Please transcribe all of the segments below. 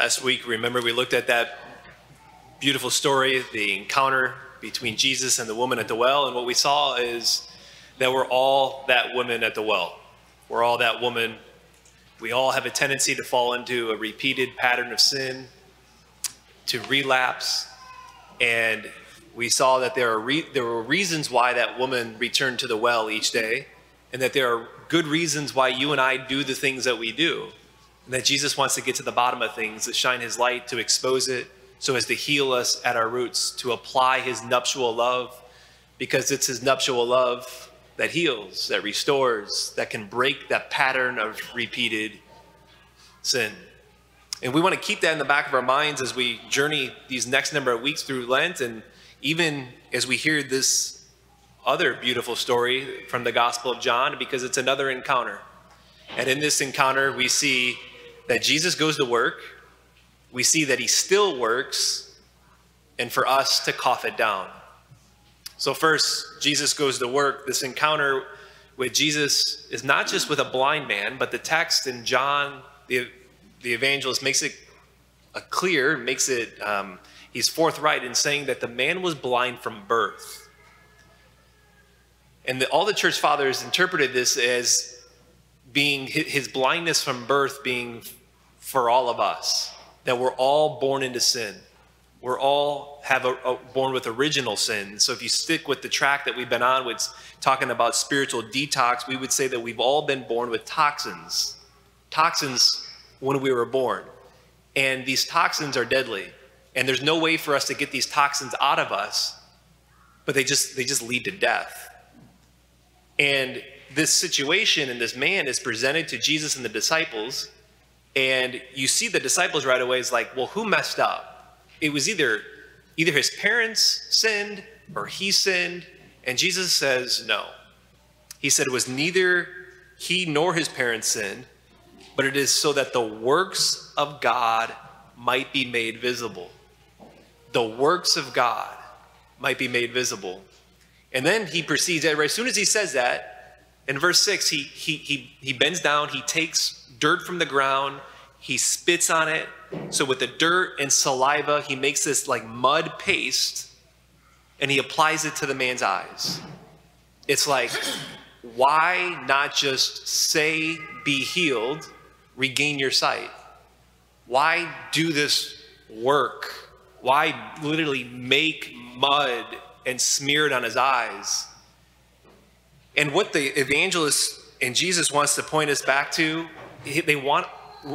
Last week, remember, we looked at that beautiful story, the encounter between Jesus and the woman at the well, and what we saw is that we're all that woman at the well. We're all that woman. We all have a tendency to fall into a repeated pattern of sin, to relapse, and we saw that there, are re- there were reasons why that woman returned to the well each day, and that there are good reasons why you and I do the things that we do. And that Jesus wants to get to the bottom of things, to shine his light, to expose it, so as to heal us at our roots, to apply his nuptial love, because it's his nuptial love that heals, that restores, that can break that pattern of repeated sin. And we want to keep that in the back of our minds as we journey these next number of weeks through Lent, and even as we hear this other beautiful story from the Gospel of John, because it's another encounter. And in this encounter, we see that Jesus goes to work, we see that he still works, and for us to cough it down. So, first, Jesus goes to work. This encounter with Jesus is not just with a blind man, but the text in John, the, the evangelist, makes it clear, makes it, um, he's forthright in saying that the man was blind from birth. And the, all the church fathers interpreted this as being his blindness from birth being for all of us, that we're all born into sin. We're all have a, a, born with original sin. So if you stick with the track that we've been on with talking about spiritual detox, we would say that we've all been born with toxins. Toxins when we were born. And these toxins are deadly. And there's no way for us to get these toxins out of us, but they just they just lead to death. And this situation and this man is presented to Jesus and the disciples, and you see the disciples right away is like, well, who messed up? It was either either his parents sinned or he sinned, and Jesus says no. He said it was neither he nor his parents sinned, but it is so that the works of God might be made visible. The works of God might be made visible. And then he proceeds, as soon as he says that, in verse 6, he, he, he, he bends down, he takes dirt from the ground, he spits on it. So with the dirt and saliva, he makes this like mud paste and he applies it to the man's eyes. It's like, why not just say, be healed, regain your sight? Why do this work? Why literally make mud and smear it on his eyes? And what the evangelist and Jesus wants to point us back to, they want,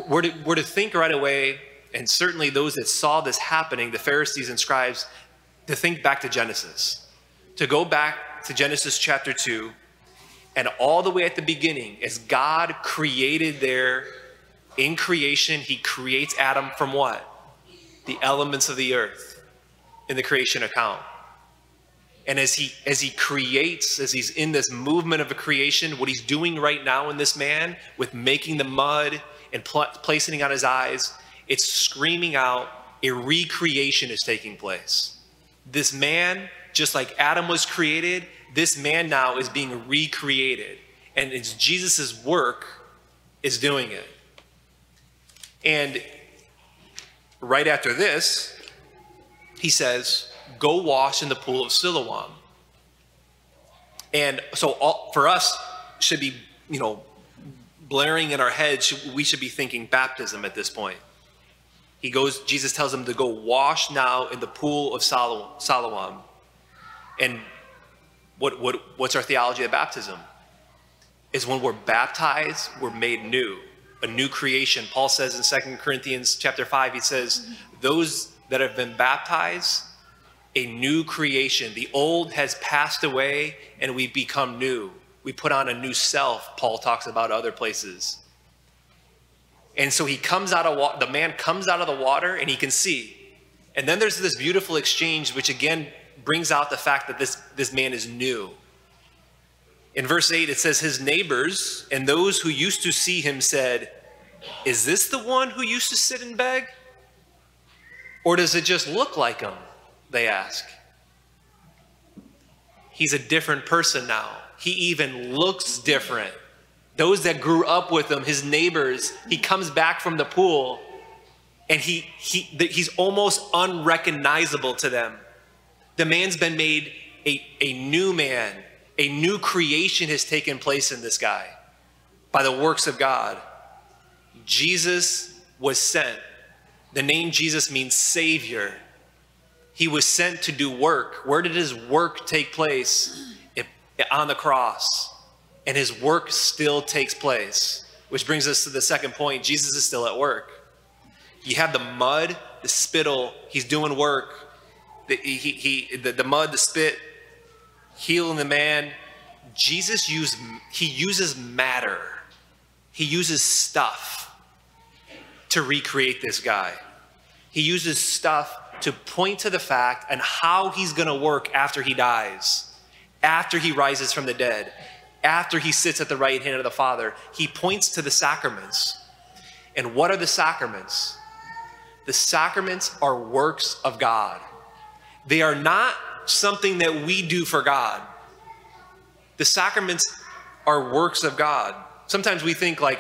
we're to, we're to think right away, and certainly those that saw this happening, the Pharisees and scribes, to think back to Genesis, to go back to Genesis chapter 2, and all the way at the beginning, as God created there in creation, He creates Adam from what? The elements of the earth in the creation account. And as he as he creates, as he's in this movement of a creation, what he's doing right now in this man with making the mud and pl- placing it on his eyes, it's screaming out a recreation is taking place. This man, just like Adam was created, this man now is being recreated. And it's Jesus' work is doing it. And right after this, he says, Go wash in the pool of Siloam. And so all, for us, should be, you know, blaring in our heads, we should be thinking baptism at this point. He goes, Jesus tells him to go wash now in the pool of Siloam. And what, what, what's our theology of baptism? Is when we're baptized, we're made new, a new creation. Paul says in Second Corinthians chapter 5, he says, those that have been baptized, a new creation. The old has passed away and we become new. We put on a new self, Paul talks about other places. And so he comes out of water, the man comes out of the water and he can see. And then there's this beautiful exchange, which again brings out the fact that this, this man is new. In verse 8, it says, His neighbors and those who used to see him said, Is this the one who used to sit and beg? Or does it just look like him? They ask. He's a different person now. He even looks different. Those that grew up with him, his neighbors, he comes back from the pool and he, he, he's almost unrecognizable to them. The man's been made a, a new man, a new creation has taken place in this guy by the works of God. Jesus was sent. The name Jesus means Savior. He was sent to do work. Where did his work take place? It, on the cross. And his work still takes place. Which brings us to the second point Jesus is still at work. You have the mud, the spittle, he's doing work. The, he, he, the, the mud, the spit, healing the man. Jesus used, he uses matter. He uses stuff to recreate this guy. He uses stuff to point to the fact and how he's going to work after he dies, after he rises from the dead, after he sits at the right hand of the Father. He points to the sacraments. And what are the sacraments? The sacraments are works of God. They are not something that we do for God. The sacraments are works of God. Sometimes we think like,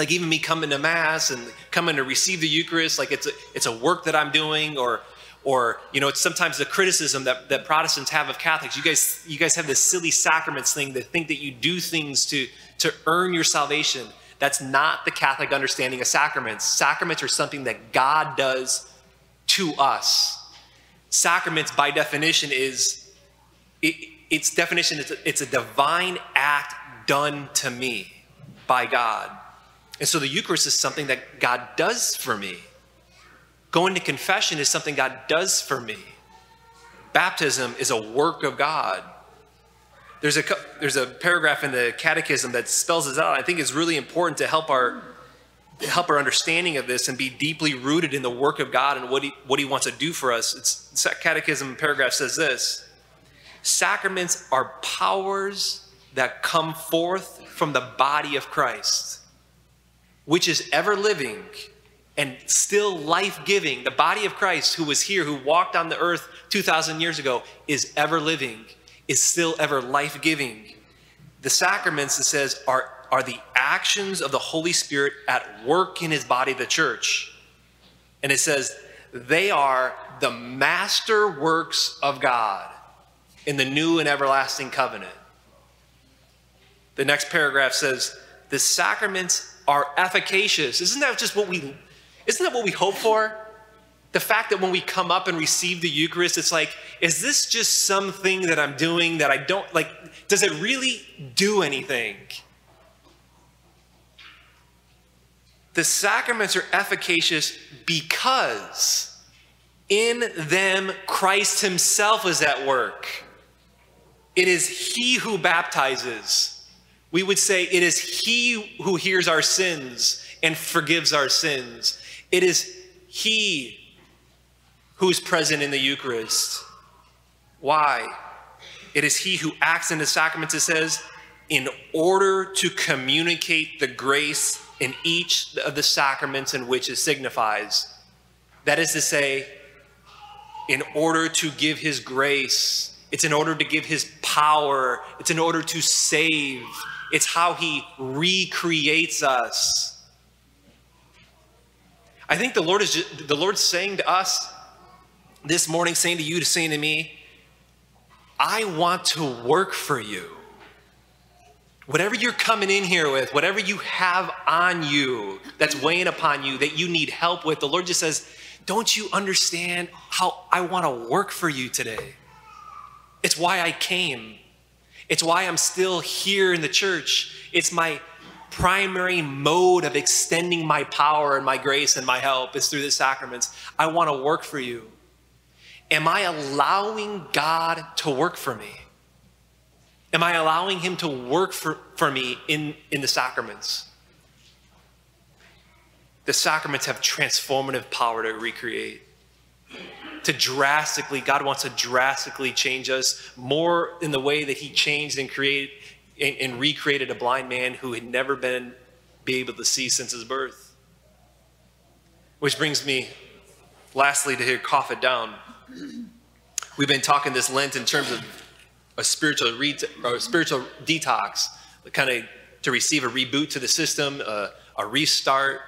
like even me coming to mass and coming to receive the Eucharist, like it's a, it's a work that I'm doing, or or you know, it's sometimes the criticism that, that Protestants have of Catholics. You guys, you guys have this silly sacraments thing that think that you do things to to earn your salvation. That's not the Catholic understanding of sacraments. Sacraments are something that God does to us. Sacraments, by definition, is it, its definition is it's a divine act done to me by God. And so the Eucharist is something that God does for me. Going to confession is something God does for me. Baptism is a work of God. There's a, there's a paragraph in the catechism that spells this out. I think it's really important to help our, help our understanding of this and be deeply rooted in the work of God and what he, what he wants to do for us. It's, catechism paragraph says this Sacraments are powers that come forth from the body of Christ, which is ever living and still life giving. The body of Christ, who was here, who walked on the earth 2,000 years ago, is ever living, is still ever life giving. The sacraments, it says, are, are the actions of the Holy Spirit at work in his body, the church. And it says, they are the master works of God in the new and everlasting covenant. The next paragraph says, the sacraments are efficacious. Isn't that just what we isn't that what we hope for? The fact that when we come up and receive the Eucharist, it's like, is this just something that I'm doing that I don't like? Does it really do anything? The sacraments are efficacious because in them Christ Himself is at work. It is He who baptizes. We would say it is He who hears our sins and forgives our sins. It is He who is present in the Eucharist. Why? It is He who acts in the sacraments, it says, in order to communicate the grace in each of the sacraments in which it signifies. That is to say, in order to give His grace, it's in order to give His power, it's in order to save, it's how He recreates us. I think the Lord is just, the Lord's saying to us this morning, saying to you, saying to me, I want to work for you. Whatever you're coming in here with, whatever you have on you that's weighing upon you that you need help with, the Lord just says, Don't you understand how I want to work for you today? It's why I came. It's why I'm still here in the church. It's my primary mode of extending my power and my grace and my help is through the sacraments. I want to work for you. Am I allowing God to work for me? Am I allowing Him to work for, for me in, in the sacraments? The sacraments have transformative power to recreate, to drastically, God wants to drastically change us more in the way that He changed and created and, and recreated a blind man who had never been be able to see since his birth. Which brings me lastly to here cough it down. We've been talking this Lent in terms of a spiritual re- or a spiritual detox, kind of to receive a reboot to the system, uh, a restart.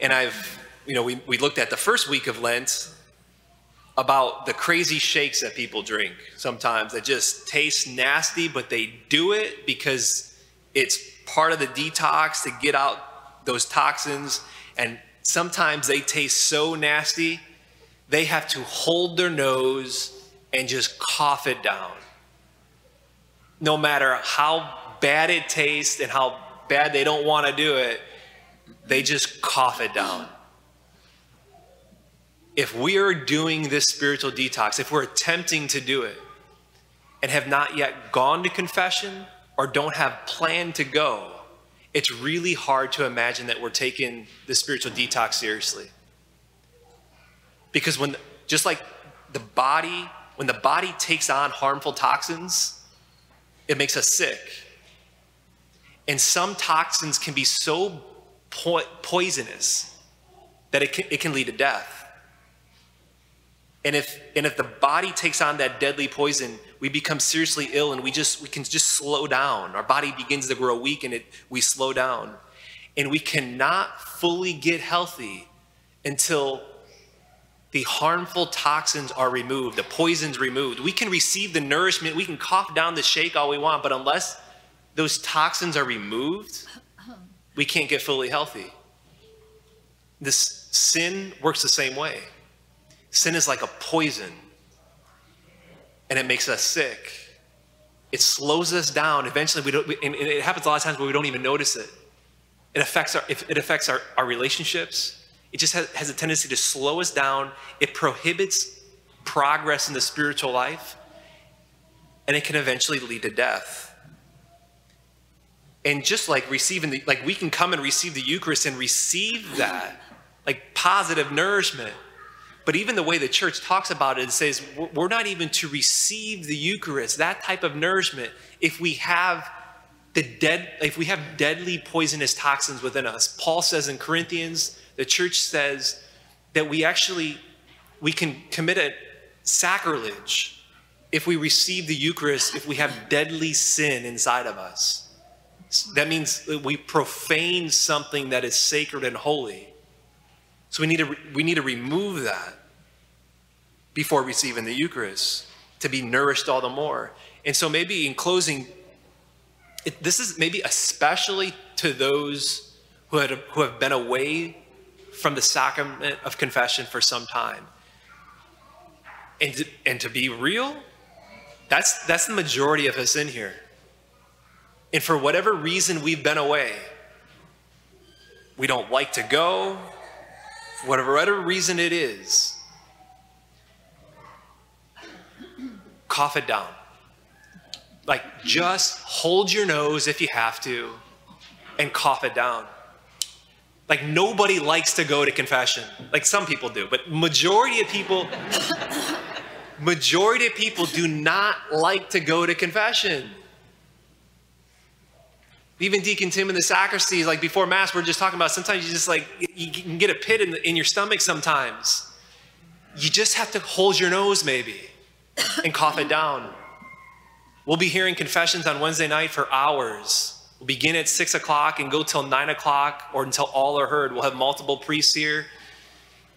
And I've, you know, we, we looked at the first week of Lent about the crazy shakes that people drink sometimes that just taste nasty, but they do it because it's part of the detox to get out those toxins. And sometimes they taste so nasty, they have to hold their nose and just cough it down. No matter how bad it tastes and how bad they don't want to do it, they just cough it down. If we are doing this spiritual detox, if we're attempting to do it and have not yet gone to confession or don't have planned to go, it's really hard to imagine that we're taking the spiritual detox seriously. Because when, just like the body, when the body takes on harmful toxins, it makes us sick. And some toxins can be so po- poisonous that it can, it can lead to death. And if, and if the body takes on that deadly poison, we become seriously ill and we just we can just slow down. Our body begins to grow weak and it we slow down. And we cannot fully get healthy until the harmful toxins are removed, the poisons removed. We can receive the nourishment, we can cough down the shake all we want, but unless those toxins are removed, we can't get fully healthy. This sin works the same way. Sin is like a poison, and it makes us sick. It slows us down. Eventually, we don't, and it happens a lot of times where we don't even notice it. It affects our, it affects our, our relationships. It just has, has a tendency to slow us down. It prohibits progress in the spiritual life, and it can eventually lead to death. And just like receiving the, like we can come and receive the Eucharist and receive that, like positive nourishment. But even the way the church talks about it, it says we're not even to receive the Eucharist, that type of nourishment, if we have the dead, if we have deadly poisonous toxins within us. Paul says in Corinthians, the church says that we actually we can commit a sacrilege if we receive the Eucharist, if we have deadly sin inside of us. That means that we profane something that is sacred and holy. So we need to, we need to remove that before receiving the Eucharist to be nourished all the more. And so maybe in closing, it, this is maybe especially to those who, had, who have been away from the sacrament of confession for some time. And to, and to be real, that's, that's the majority of us in here. And for whatever reason we've been away, we don't like to go, whatever, whatever reason it is, cough it down. Like, just hold your nose if you have to and cough it down. Like, nobody likes to go to confession. Like, some people do, but majority of people, majority of people do not like to go to confession. Even Deacon Tim in the sacristy, like before Mass, we're just talking about sometimes you just like, you can get a pit in, the, in your stomach sometimes. You just have to hold your nose maybe and cough it down. We'll be hearing confessions on Wednesday night for hours. We'll begin at six o'clock and go till nine o'clock or until all are heard. We'll have multiple priests here.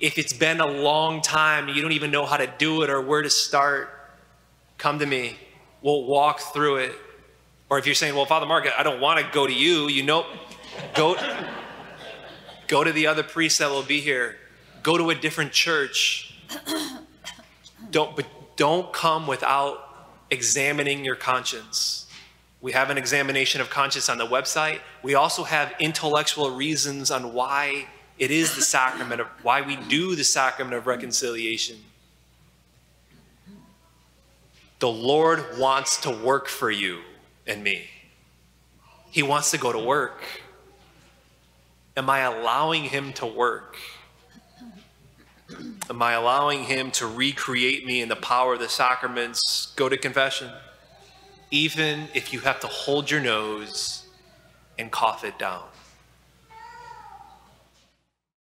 If it's been a long time, you don't even know how to do it or where to start, come to me. We'll walk through it. Or if you're saying, well, Father Mark, I don't want to go to you, you know, go, go to the other priests that will be here. Go to a different church. Don't, but don't come without examining your conscience. We have an examination of conscience on the website. We also have intellectual reasons on why it is the sacrament of why we do the sacrament of reconciliation. The Lord wants to work for you and me. He wants to go to work. Am I allowing him to work? Am I allowing him to recreate me in the power of the sacraments? Go to confession. Even if you have to hold your nose and cough it down.